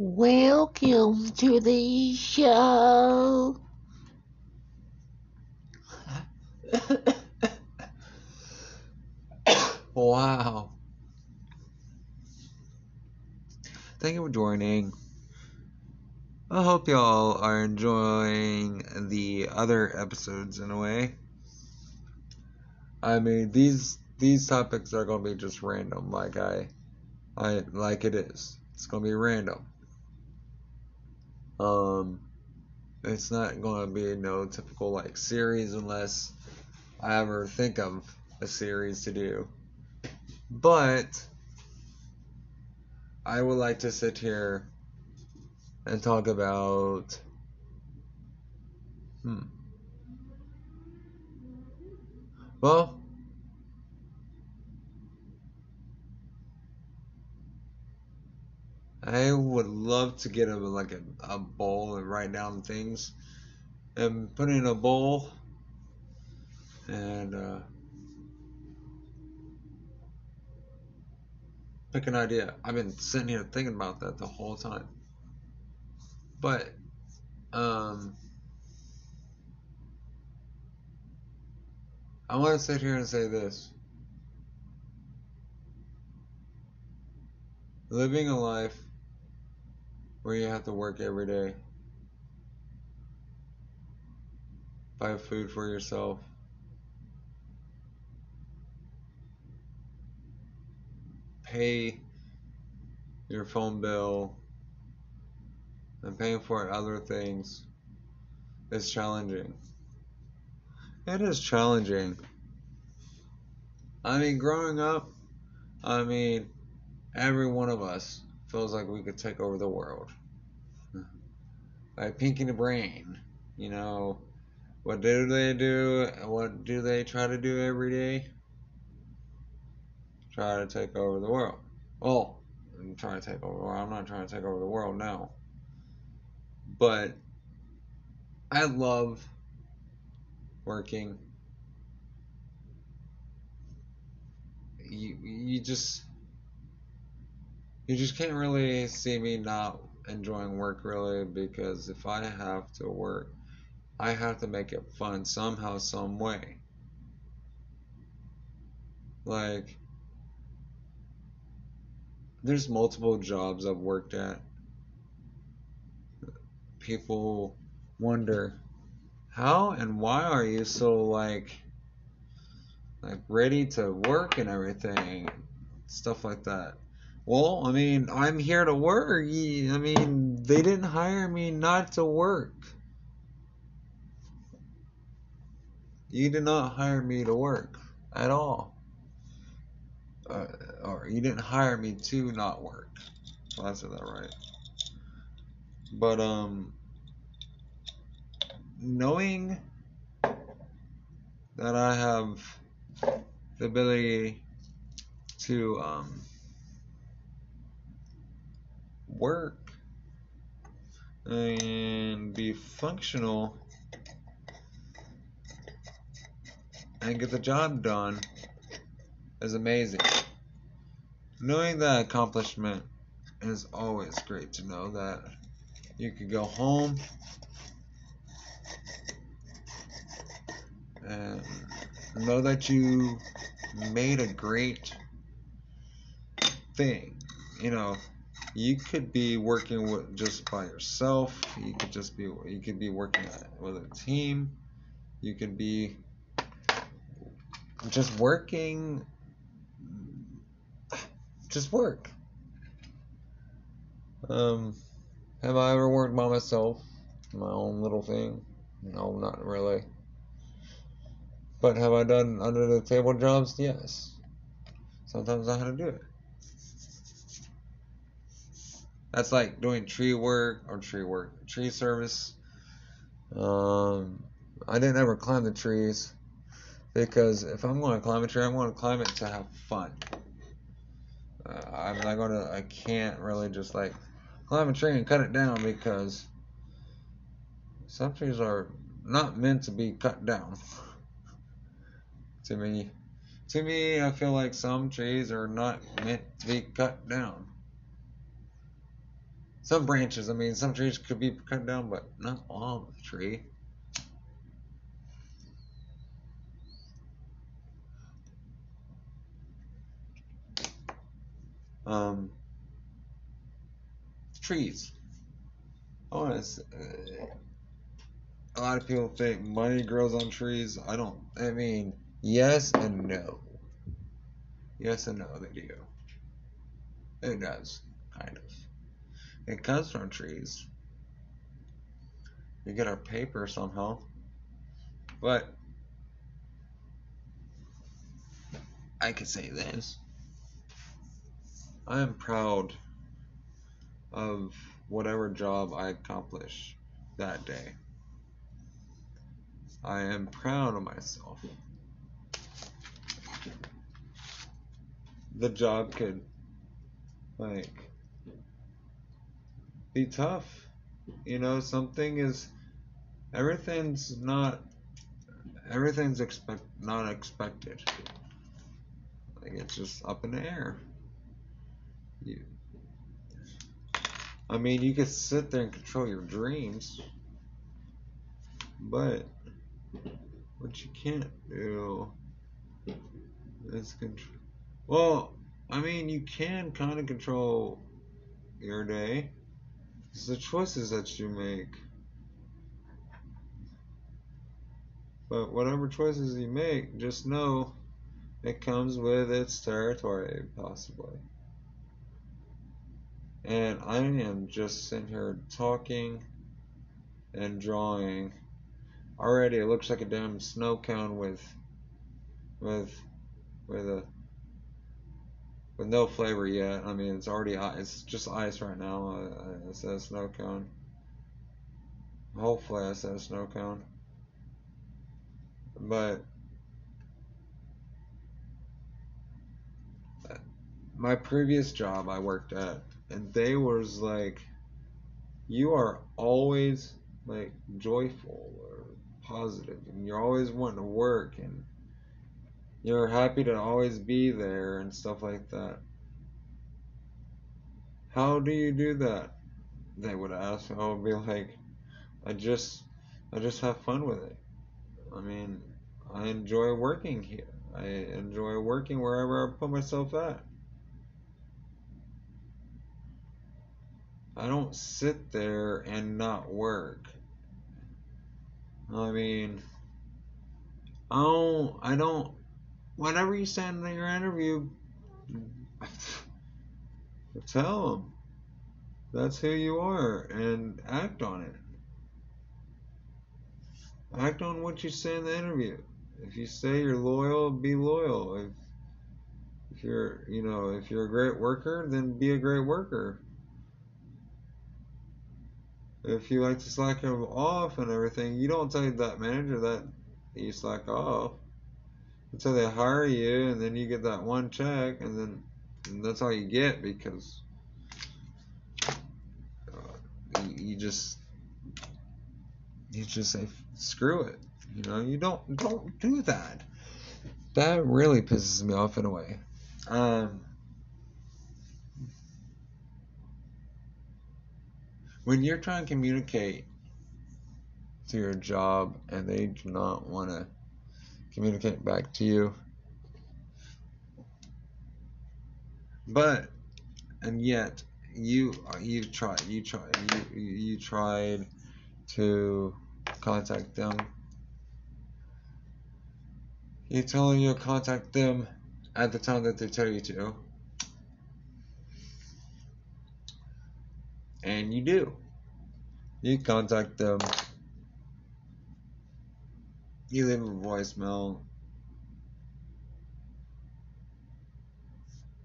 Welcome to the show. wow. Thank you for joining. I hope y'all are enjoying the other episodes in a way. I mean, these these topics are gonna be just random, like I, I like it is. It's gonna be random. Um, it's not gonna be no typical like series unless I ever think of a series to do. But I would like to sit here and talk about hmm well I would love to get a like a, a bowl and write down things and put in a bowl and uh, pick an idea. I've been sitting here thinking about that the whole time. But um I want to sit here and say this. Living a life where you have to work every day, buy food for yourself, pay your phone bill, and paying for other things is challenging. It is challenging. I mean, growing up, I mean, every one of us feels like we could take over the world. Like Pinky the Brain, you know, what do they do? What do they try to do every day? Try to take over the world. Well, I'm trying to take over the world. I'm not trying to take over the world now. But I love working. You you just you just can't really see me not enjoying work really because if I have to work, I have to make it fun somehow, some way. Like, there's multiple jobs I've worked at. People wonder, how and why are you so like, like ready to work and everything, stuff like that. Well, I mean, I'm here to work. I mean, they didn't hire me not to work. You did not hire me to work at all. Uh, or you didn't hire me to not work. Well, I said that right. But, um, knowing that I have the ability to, um, work and be functional and get the job done is amazing. Knowing that accomplishment is always great to know that you could go home and know that you made a great thing. You know, you could be working with just by yourself. You could just be you could be working with a team. You could be just working just work. Um have I ever worked by myself? My own little thing? No, not really. But have I done under the table jobs? Yes. Sometimes I had to do it. That's like doing tree work or tree work, tree service. Um, I didn't ever climb the trees because if I'm going to climb a tree, I'm going to climb it to have fun. Uh, I'm not going to, I can't really just like climb a tree and cut it down because some trees are not meant to be cut down. to me, to me, I feel like some trees are not meant to be cut down. Some branches. I mean, some trees could be cut down, but not all of the tree. Um, trees. Honest, uh, a lot of people think money grows on trees. I don't. I mean, yes and no. Yes and no, they do. It does. It comes from trees. We get our paper somehow. But I could say this. I am proud of whatever job I accomplish that day. I am proud of myself. The job could, like, be tough. You know, something is, everything's not, everything's expect not expected. Like it's just up in the air. You, I mean, you could sit there and control your dreams, but what you can't do is control. Well, I mean, you can kind of control your day. It's the choices that you make. But whatever choices you make, just know it comes with its territory, possibly. And I am just sitting here talking and drawing. Already, it looks like a damn snow cone with, with, with a, with no flavor yet. I mean, it's already it's just ice right now. It says snow cone. Hopefully, I said snow cone. But uh, my previous job I worked at, and they was like, you are always like joyful or positive, and you're always wanting to work, and you're happy to always be there and stuff like that. How do you do that? They would ask. I would be like, I just, I just have fun with it. I mean, I enjoy working here. I enjoy working wherever I put myself at. I don't sit there and not work. I mean, I don't, I don't, whenever you stand in your interview, tell them that's who you are and act on it. Act on what you say in the interview. If you say you're loyal, be loyal. If if you're, you know, if you're a great worker, then be a great worker. If you like to slack off and everything, you don't tell that manager that you slack off until they hire you, and then you get that one check, and then and that's all you get because uh, you, you just you just say screw it. You know, you don't don't do that. That really pisses me off in a way. Um, when you're trying to communicate to your job and they do not want to communicate back to you, but and yet you you tried you tried you you tried to contact them. You tell them you'll contact them at the time that they tell you to. And you do. You contact them. You leave a voicemail.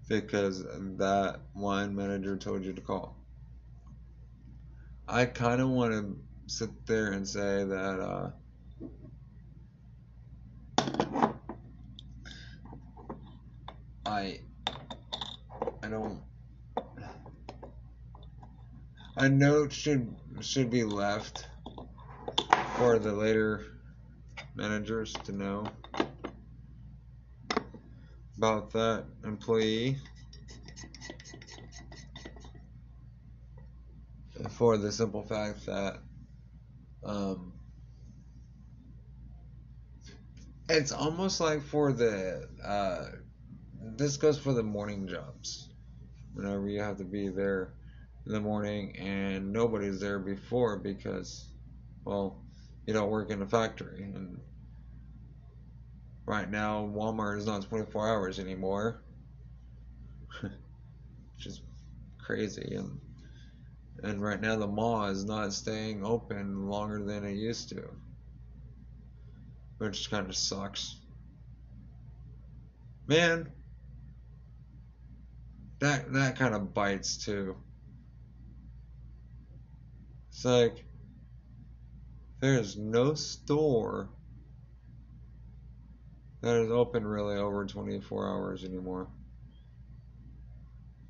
Because that wine manager told you to call. I kind of want to sit there and say that uh, I I don't a note should should be left for the later managers to know about that employee for the simple fact that um, it's almost like for the uh, this goes for the morning jobs. Whenever you have to be there in the morning and nobody's there before because well you don't work in a factory. And right now Walmart is not 24 hours anymore. Which is crazy. And and right now the mall is not staying open longer than it used to. Which kind of sucks. Man that that kind of bites too. It's like there's no store that is open really over 24 hours anymore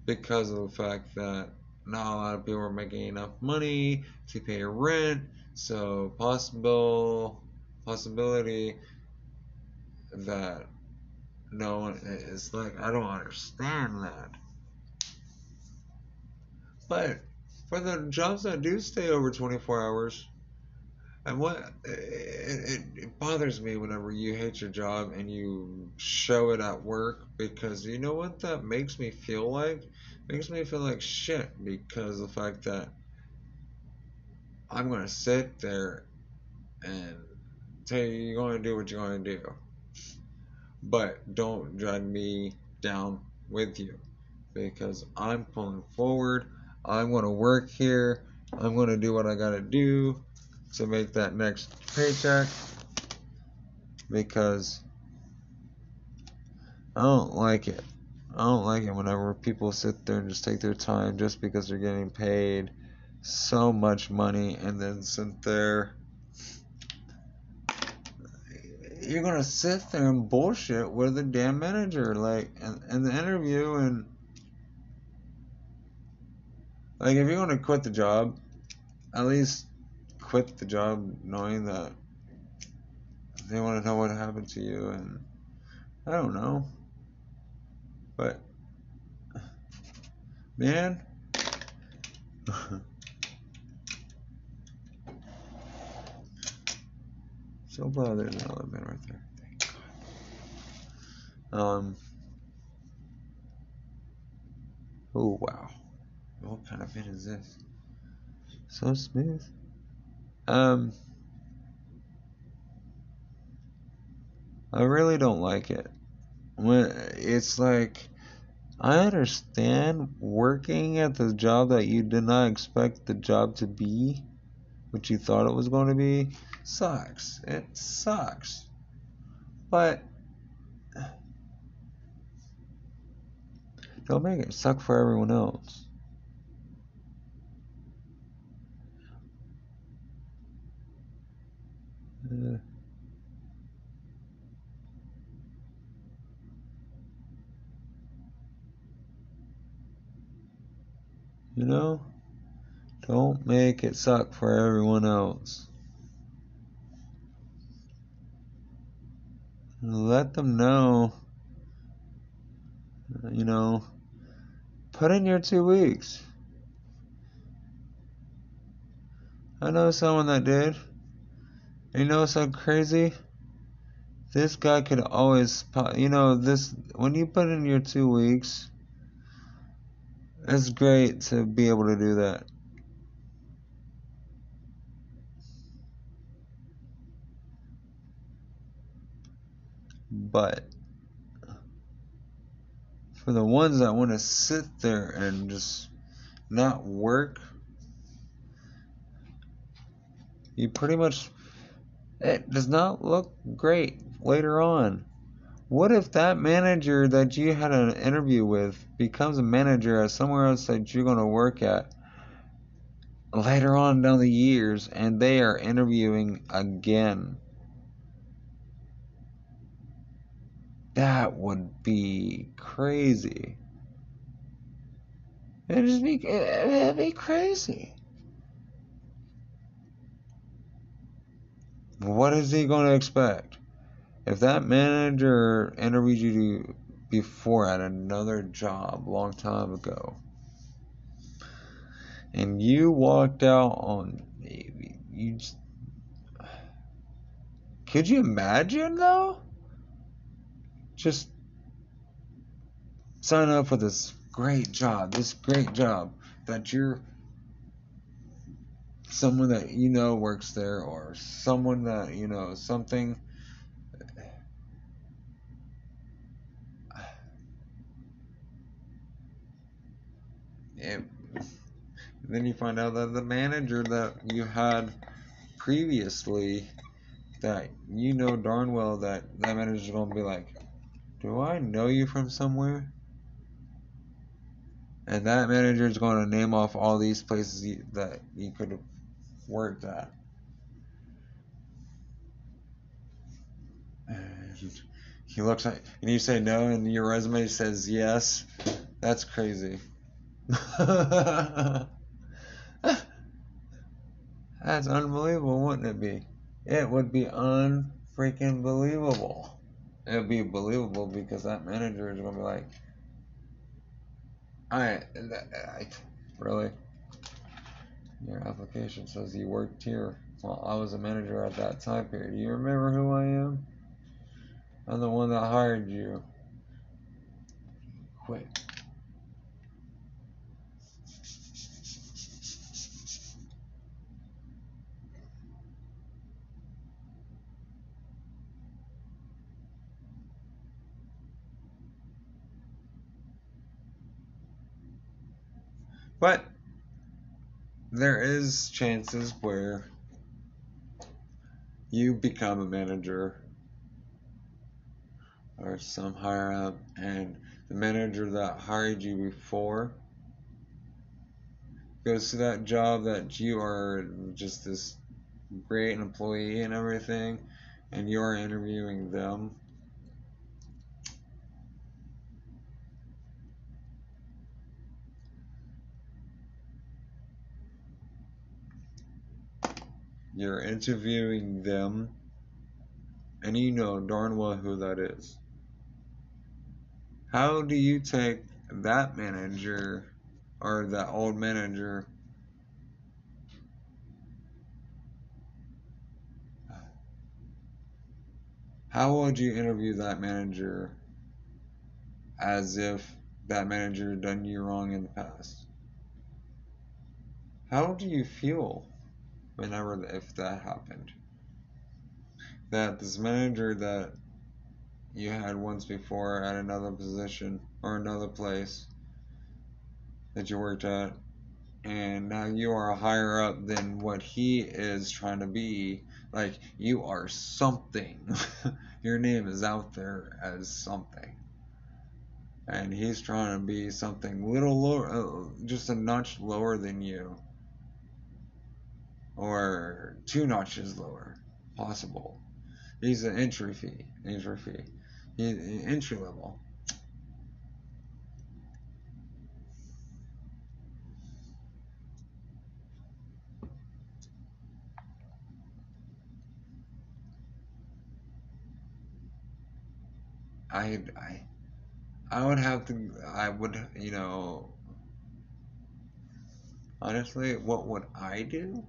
because of the fact that not a lot of people are making enough money to pay rent. So possible possibility that no one is like I don't understand that. But for the jobs that do stay over 24 hours and what it, it, it, bothers me whenever you hate your job and you show it at work because you know what that makes me feel like? It makes me feel like shit because the fact that I'm gonna sit there and tell you you're gonna do what you're gonna do. But don't drag me down with you because I'm pulling forward. I'm gonna work here. I'm gonna do what I gotta do to make that next paycheck because I don't like it. I don't like it whenever people sit there and just take their time just because they're getting paid so much money and then sit there. You're gonna sit there and bullshit with the damn manager, like in, in the interview, and like if you're gonna quit the job, at least quit the job knowing that they want to know what happened to you and I don't know. But man so glad there's an element right there. Thank God. Um Oh wow. What kind of pin is this? So smooth. Um, I really don't like it. When it's like I understand working at the job that you did not expect the job to be, what you thought it was going to be, sucks. It sucks. But don't make it suck for everyone else. Uh, you know, don't make it suck for everyone else. Let them know, you know, put in your two weeks. I know someone that did. You know what's so crazy? This guy could always, you know, this when you put in your two weeks, it's great to be able to do that. But for the ones that want to sit there and just not work, you pretty much it does not look great later on. What if that manager that you had an interview with becomes a manager at somewhere else that you're going to work at later on down the years and they are interviewing again? That would be crazy. It'd just be, it'd be crazy. What is he going to expect? If that manager interviewed you before at another job long time ago, and you walked out on you just, could you imagine though just sign up for this great job this great job that you're someone that you know works there or someone that you know something and then you find out that the manager that you had previously that you know darn well that that manager's gonna be like do i know you from somewhere? And that manager is going to name off all these places that you could have that. and he looks at and you say no and your resume says yes that's crazy That's unbelievable, wouldn't it be? It would be unfreaking believable. It would be believable because that manager is gonna be like, I, I really. Your application says you worked here. Well, I was a manager at that time period. Do you remember who I am? I'm the one that hired you. Quit. But there is chances where you become a manager or some higher up and the manager that hired you before goes to that job that you are just this great employee and everything and you're interviewing them You're interviewing them, and you know darn well who that is. How do you take that manager or that old manager how would you interview that manager as if that manager done you wrong in the past? How do you feel? Whenever if that happened. That this manager that you had once before at another position or another place that you worked at, and now you are higher up than what he is trying to be. Like you are something. Your name is out there as something. And he's trying to be something little lower, uh, just a notch lower than you or two notches lower possible. He's an entry fee, entry fee, he, entry level. I I I would have to I would you know honestly what would I do?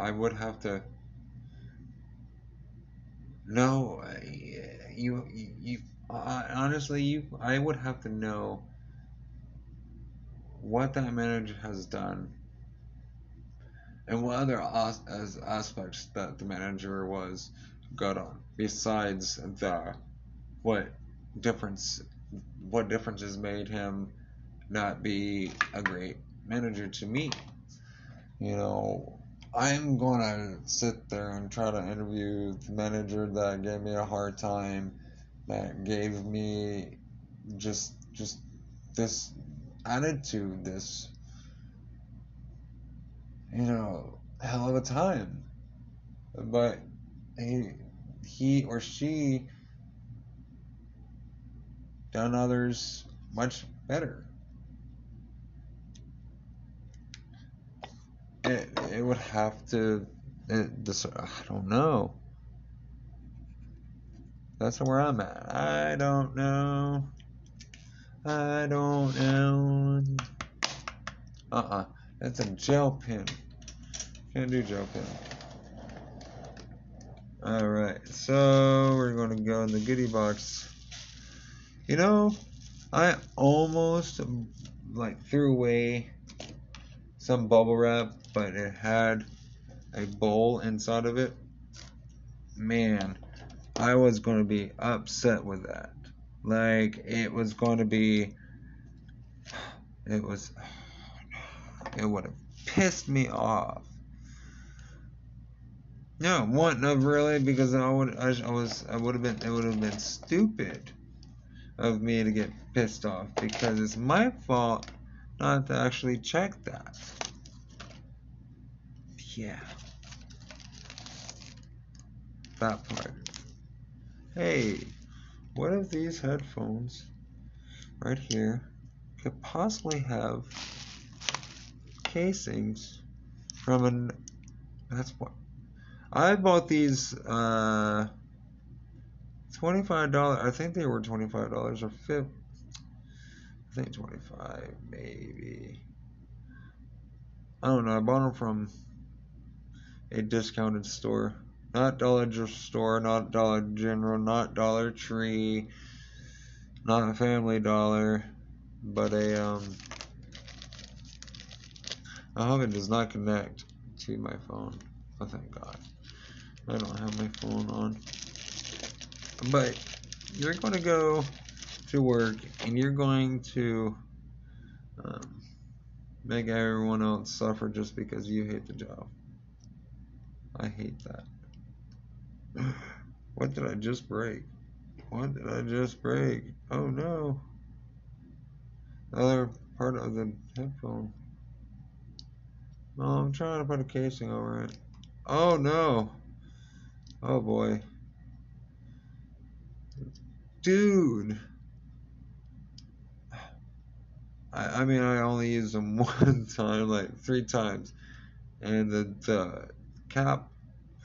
I would have to. No, you you uh, honestly you I would have to know what that manager has done and what other as, as aspects that the manager was good on besides the what difference what differences made him not be a great manager to me you know I'm to sit there and try to interview the manager that gave me a hard time, that gave me just just this attitude, this you know hell of a time. But he he or she done others much better. It, it would have to. It, this, I don't know. That's where I'm at. I don't know. I don't know. Uh uh That's a gel pen. Can't do gel pen. Alright, so we're going to go in the goodie box. You know, I almost like threw away some bubble wrap, but it had a bowl inside of it. Man, I was going to be upset with that. Like, it was going to be. It was. It would have pissed me off. No, wouldn't have really because I would I, I was I would have been it would have been stupid of me to get pissed off because it's my fault not to actually check that. Yeah. That part. Hey, what if these headphones right here could possibly have casings from an that's what I bought these uh twenty-five dollars. I think they were twenty-five dollars or fifth. I think twenty-five, maybe. I don't know. I bought them from a discounted store, not Dollar Store, not Dollar General, not Dollar Tree, not Family Dollar, but a um. I hope it does not connect to my phone. Oh, thank God. I don't have my phone on. But you're going to go to work and you're going to um, make everyone else suffer just because you hate the job. I hate that. What did I just break? What did I just break? Oh no. The other part of the headphone. No, I'm trying to put a casing over it. Oh no. Oh boy. Dude. I, I mean, I only used them one time, like three times. And the, the cap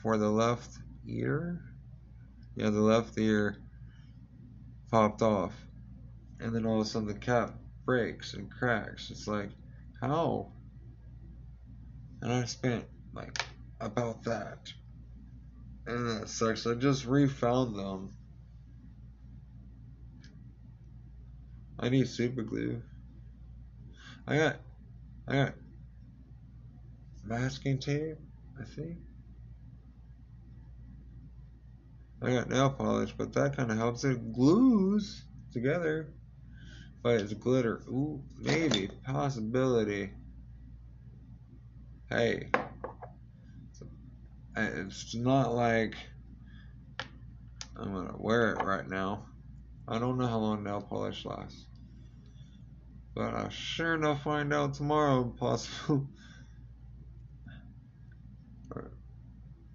for the left ear, yeah, the left ear popped off. And then all of a sudden the cap breaks and cracks. It's like, how? And I spent like about that. And that sucks. I just refound them. I need super glue. I got I got masking tape, I think. I got nail polish, but that kind of helps. It glues together, but it's glitter. Ooh, maybe possibility. Hey, it's not like I'm gonna wear it right now. I don't know how long nail polish lasts. But I sure enough find out tomorrow possible. or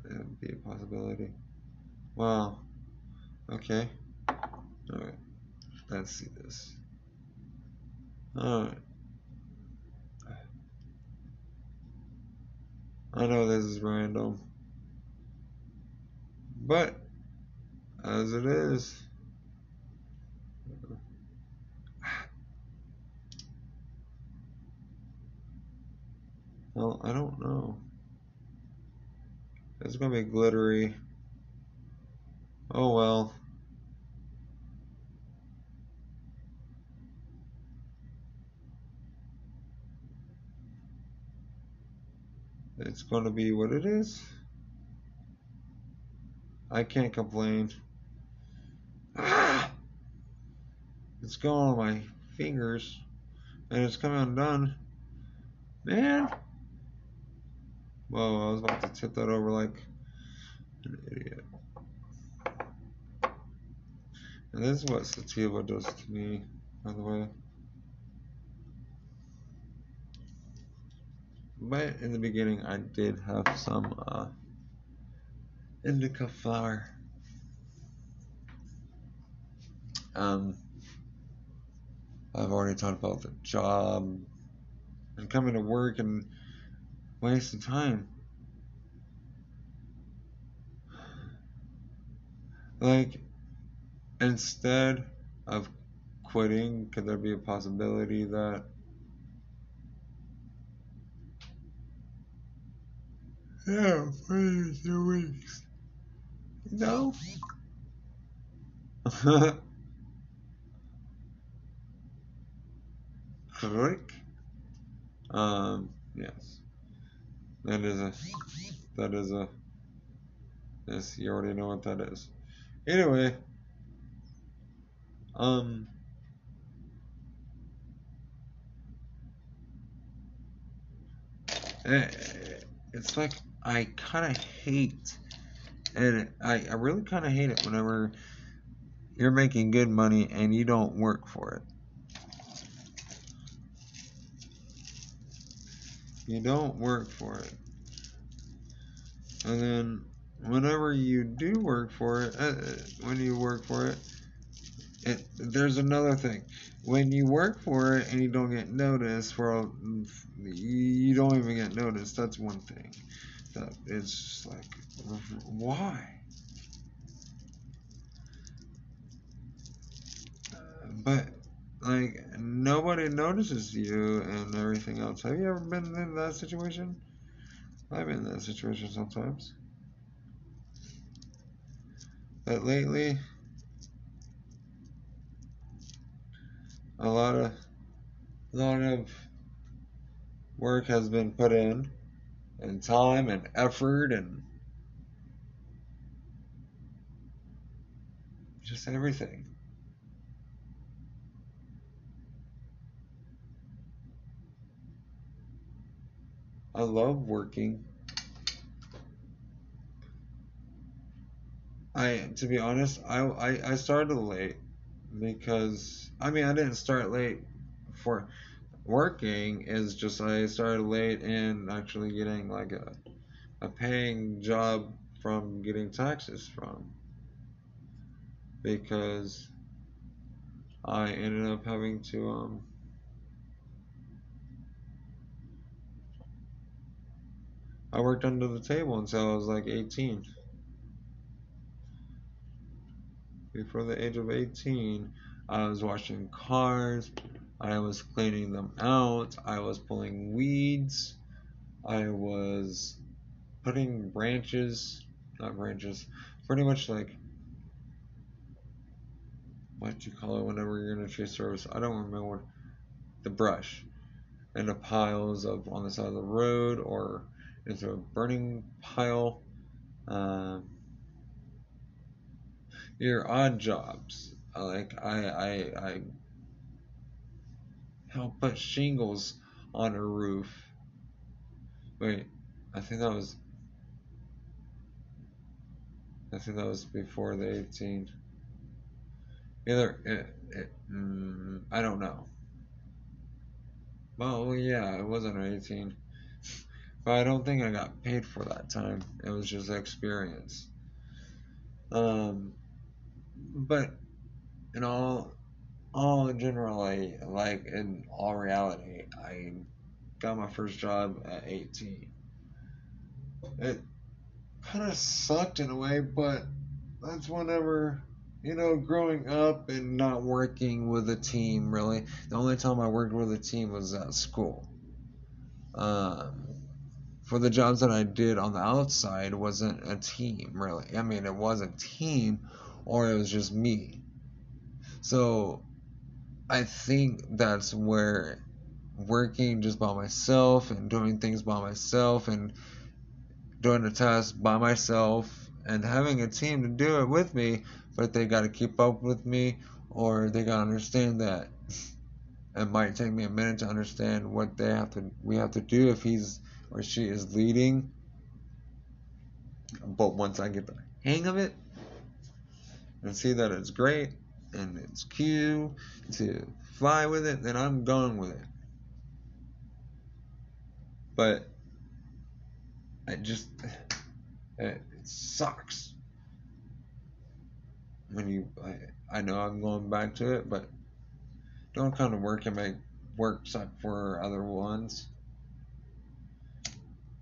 it'd be a possibility. Wow. Okay. Alright. Let's see this. Alright. I know this is random. But, as it is, well, I don't know. It's gonna be glittery. Oh well. It's gonna be what it is. I can't complain. Ah! It's going on my fingers and it's coming undone. Man! Whoa, I was about to tip that over like an idiot. And this is what sativa does to me, by the way. But in the beginning, I did have some uh, indica flower. Um, I've already talked about the job and coming to work and wasting time. Like, instead of quitting? Could there be a possibility that Yeah, for two weeks. No. Click. Um, yes. That is a, that is a, yes, you already know what that is. Anyway, um, eh, it's like I kind of hate, and I, I really kind of hate it whenever you're making good money and you don't work for it. You don't work for it. And then whenever you do work for it, uh, when you work for it, it, there's another thing. When you work for it and you don't get noticed for you don't even get noticed. That's one thing. That is like why? but like nobody notices you and everything else. Have you ever been in that situation? I've been in that situation sometimes. But lately, a lot of a lot of work has been put in and time and effort and just everything. I love working. I to be honest, I, I I started late because I mean I didn't start late for working is just I started late in actually getting like a a paying job from getting taxes from because I ended up having to um I worked under the table until I was like 18. Before the age of 18, I was washing cars, I was cleaning them out, I was pulling weeds, I was putting branches, not branches, pretty much like what do you call it whenever you're in a tree service. I don't remember the brush and the piles of on the side of the road or into a burning pile. Um, your odd jobs. Like I, I, I help put shingles on a roof. Wait, I think that was. I think that was before the 18. Either it, it mm, I don't know. Well, yeah, it wasn't 18. But I don't think I got paid for that time. It was just experience. Um, but in all, all in general, I, like in all reality, I got my first job at 18. It kind of sucked in a way, but that's whenever you know, growing up and not working with a team, really, the only time I worked with a team was at school. Um, for the jobs that I did on the outside wasn't a team really. I mean, it was a team or it was just me. So I think that's where working just by myself and doing things by myself and doing the tasks by myself and having a team to do it with me, but they got to keep up with me or they got to understand that it might take me a minute to understand what they have to we have to do if he's or she is leading. But once I get the hang of it and see that it's great and it's cute to fly with it, then I'm going with it. But I just it, sucks when you I, I know I'm going back to it, but don't kind of work and make work suck for other ones.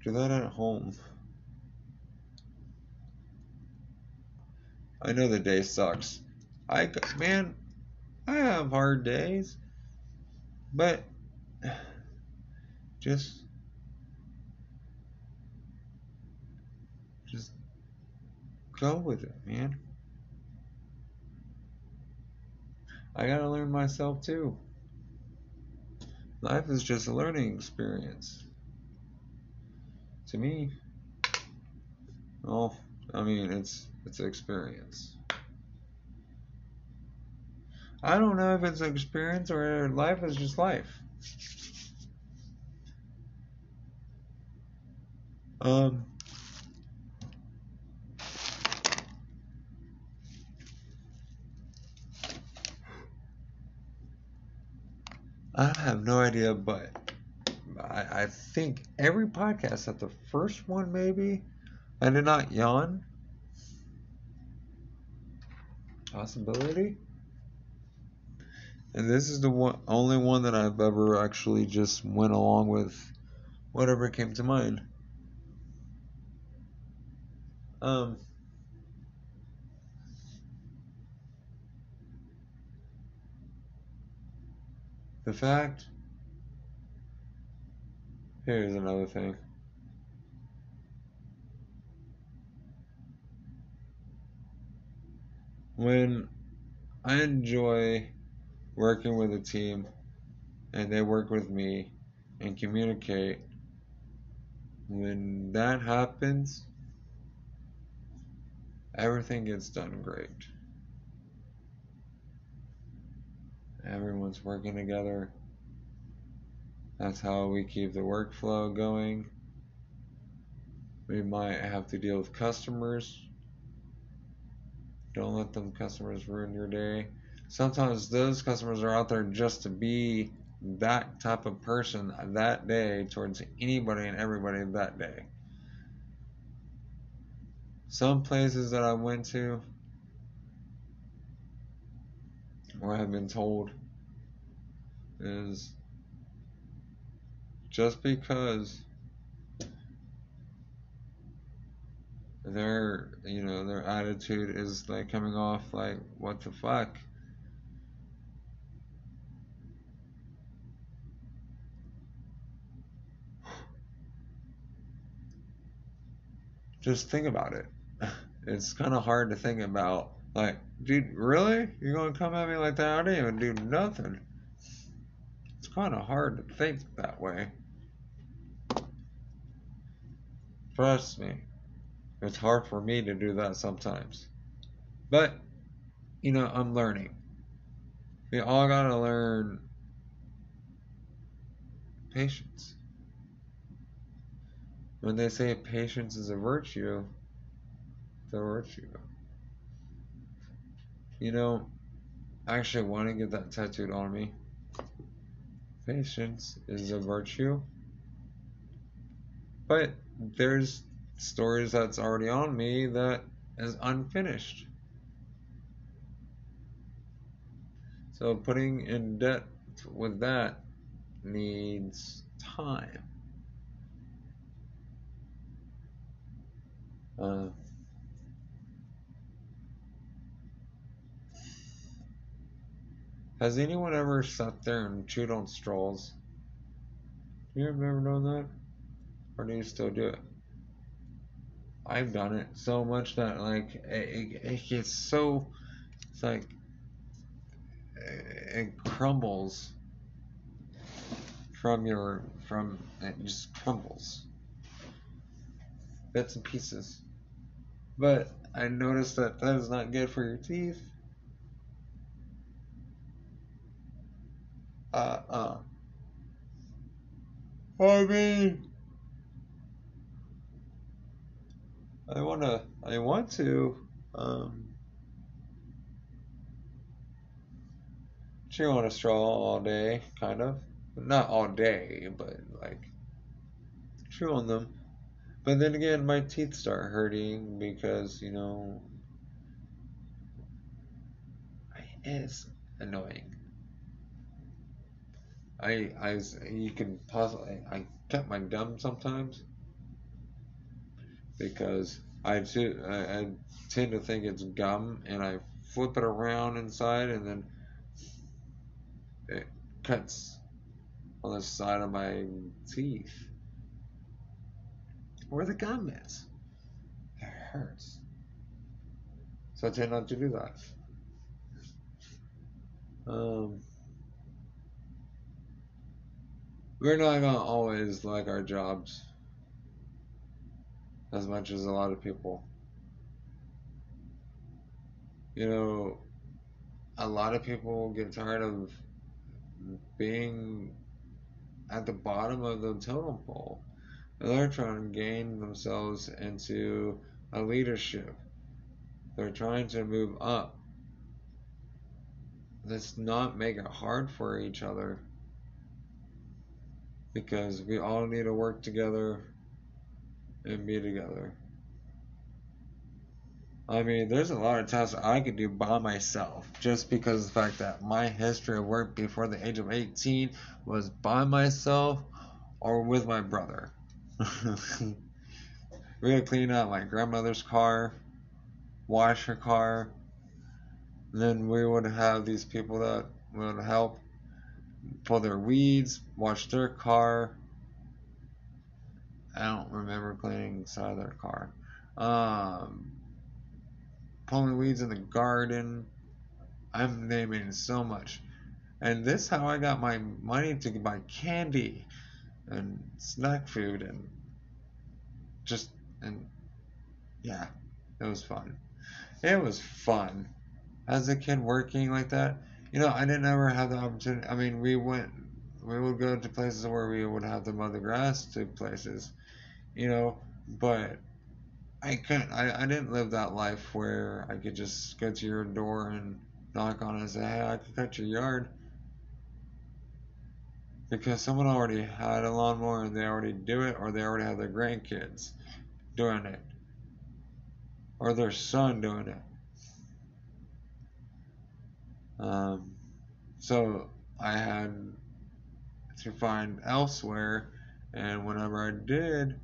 Do that at home. I know the day sucks. I man, I have hard days, but just just go with it, man. I gotta learn myself too. Life is just a learning experience. To me, well, I mean, it's it's experience. I don't know if it's experience or life is just life. Um, I have no idea, but I, I think every podcast at the first one maybe I did not yawn. Possibility. And this is the one, only one that I've ever actually just went along with whatever came to mind. Um, the fact, here's another thing. When I enjoy working with a team and they work with me and communicate, when that happens, everything gets done great. Everyone's working together. That's how we keep the workflow going. We might have to deal with customers. Don't let them customers ruin your day. Sometimes those customers are out there just to be that type of person that day towards anybody and everybody that day. Some places that I went to or have been told is just because their you know their attitude is like coming off like what the fuck? Just think about it. It's kind of hard to think about like dude really? You're gonna come at me like that? I didn't even do nothing. It's kind of hard to think that way trust me it's hard for me to do that sometimes. But, you know, I'm learning. We all gotta learn patience. When they say patience is a virtue, it's a virtue. You know, I actually want to get that tattooed on me. Patience is a virtue. But there's stories that's already on me that is unfinished. So putting in debt with that needs time. Uh, has anyone ever sat there and chewed on straws? Do you ever done that? Or do you still do it? I've done it so much that like it, it gets so it's like it crumbles from your from it just crumbles. Bits and pieces. But I noticed that that is not good for your teeth. Uh uh. I mean I wanna I want to um, chew on a straw all day, kind of. Not all day, but like chew on them. But then again, my teeth start hurting because you know it's annoying. I I you can possibly I cut my gum sometimes because I I tend to think it's gum and I flip it around inside and then it cuts on the side of my teeth where the gum is. It hurts. So I tend not to do that. Um, we're not gonna always like our jobs as much as a lot of people. You know, a lot of people get tired of being at the bottom of the totem pole. They're trying to gain themselves into a leadership. They're trying to move up. Let's not make it hard for each other because we all need to work together and be together. I mean, there's a lot of tasks I could do by myself just because of the fact that my history of work before the age of 18 was by myself or with my brother. we would clean out my grandmother's car, wash her car. Then we would have these people that would help pull their weeds, wash their car. I don't remember cleaning of their car. Um, pulling weeds in the garden. I'm naming so much. And this how I got my money to buy candy and snack food and just and yeah, it was fun. It was fun. As a kid working like that, you know, I didn't ever have the opportunity. I mean, we went, we would go to places where we would have to mow the grass to places, you know, but I couldn't, I, I didn't live that life where I could just go to your door and knock on it and say, hey, I could cut your yard. Because someone already had a lawnmower and they already do it, or they already have their grandkids doing it, or their son doing it. Um, so I had to find elsewhere, and whenever I did,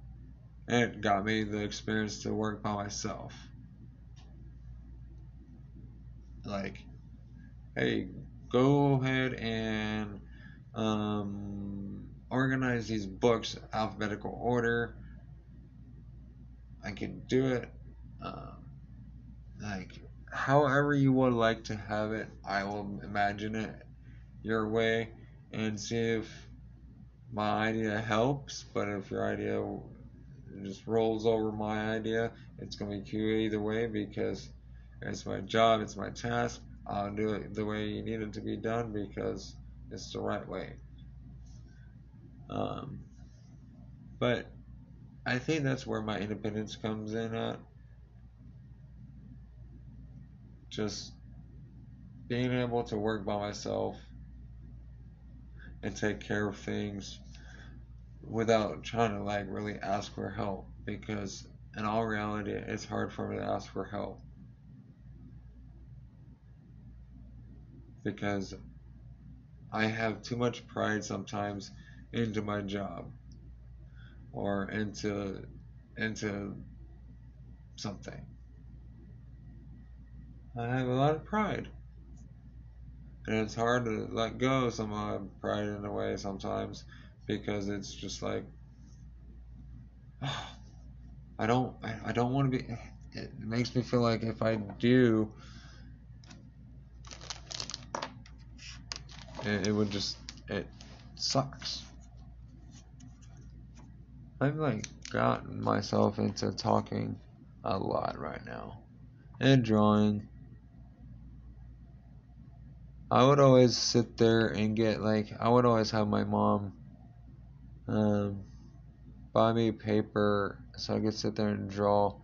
it got me the experience to work by myself. Like, hey, go ahead and um, organize these books alphabetical order. I can do it. Um, like, however you would like to have it, I will imagine it your way and see if my idea helps. But if your idea just rolls over my idea, it's going to be cool either way because it's my job, it's my task. I'll do it the way you need it to be done because it's the right way. Um, but I think that's where my independence comes in at. Just being able to work by myself and take care of things without trying to like really ask for help because in all reality it's hard for me to ask for help because I have too much pride sometimes into my job or into into something. I have a lot of pride. And it's hard to let go of some of my pride in a way sometimes because it's just like I don't I, I don't want to be it makes me feel like if I do it, it would just it sucks. I've like gotten myself into talking a lot right now and drawing. I would always sit there and get like I would always have my mom um, buy me paper so I could sit there and draw.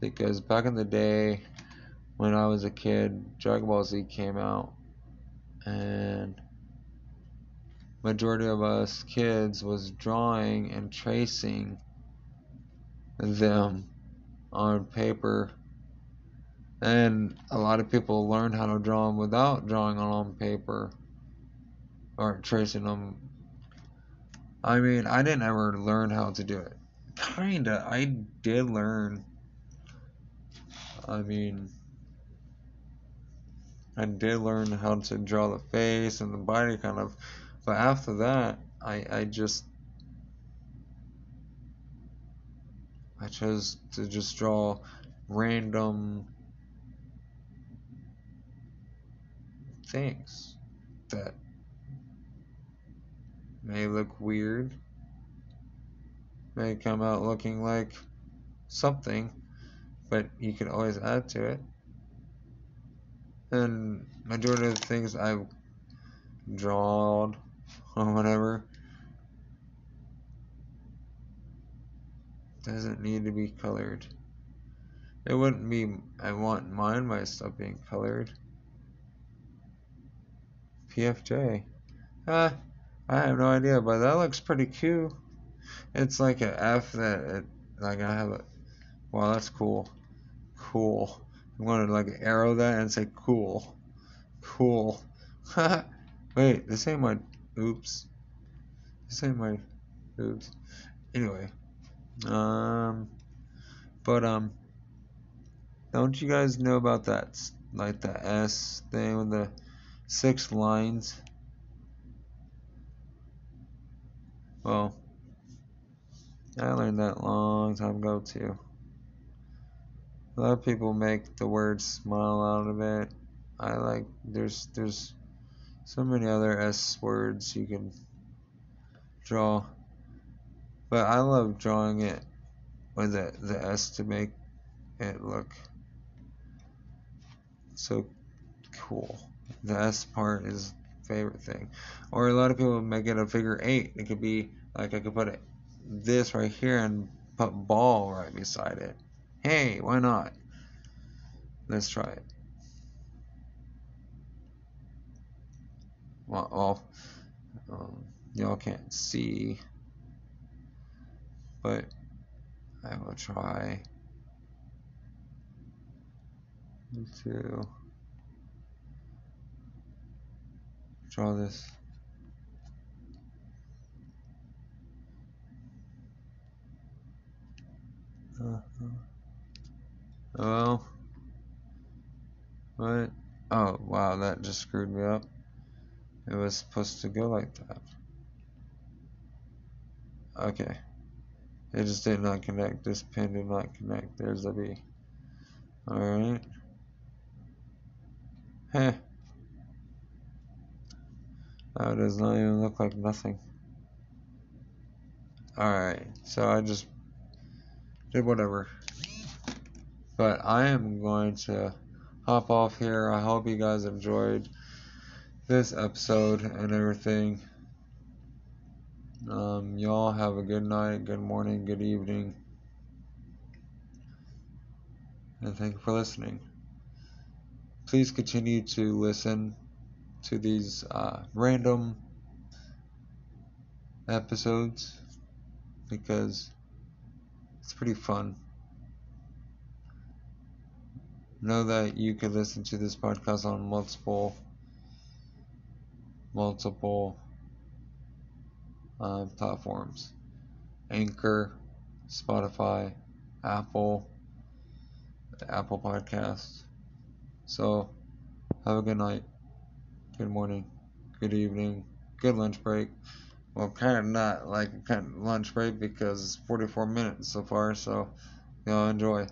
Because back in the day when I was a kid Dragon Ball Z came out. And majority of us kids was drawing and tracing them on paper. And a lot of people learned how to draw them without drawing on paper or tracing them i mean i didn't ever learn how to do it. Kinda i did learn. I mean I did learn how to draw the face and the body kind of, but after that, I I just I chose to just draw random things that may look weird, may come out looking like something, but you can always add to it. And majority of the things I've drawn or whatever doesn't need to be colored. It wouldn't be, I want mine, my stuff being colored. PFJ. Ah, I have no idea, but that looks pretty cool. It's like an F that, it, like I have a, wow, that's cool. Cool. I'm going to like arrow that and say cool. Cool. Wait, this ain't my, oops. This ain't my, oops. Anyway. Um, but, um, don't you guys know about that, like the S thing with the six lines? Well, I learned that long time ago too. A lot of people make the word smile out of it. I like there's there's so many other S words you can draw. But I love drawing it with the, the S to make it look so cool. The S part is favorite thing. Or a lot of people make it a figure eight. It could be like I could put this right here and put ball right beside it. Hey, why not? Let's try it. Well, well um, y'all can't see, but I will try to draw this. Uh-huh. Well, what? Oh, wow, that just screwed me up. It was supposed to go like that. Okay. It just did not connect. This pin did not connect. There's the B. Alright. Heh. That oh, does not even look like nothing. Alright, so I just did whatever. But I am going to hop off here. I hope you guys enjoyed this episode and everything. Um, y'all have a good night, good morning, good evening. And thank you for listening. Please continue to listen to these uh, random episodes because it's pretty fun. Know that you could listen to this podcast on multiple multiple uh, platforms Anchor, Spotify, Apple, Apple Podcasts. So, have a good night, good morning, good evening, good lunch break. Well, kind of not like kind of lunch break because it's 44 minutes so far, so y'all enjoy.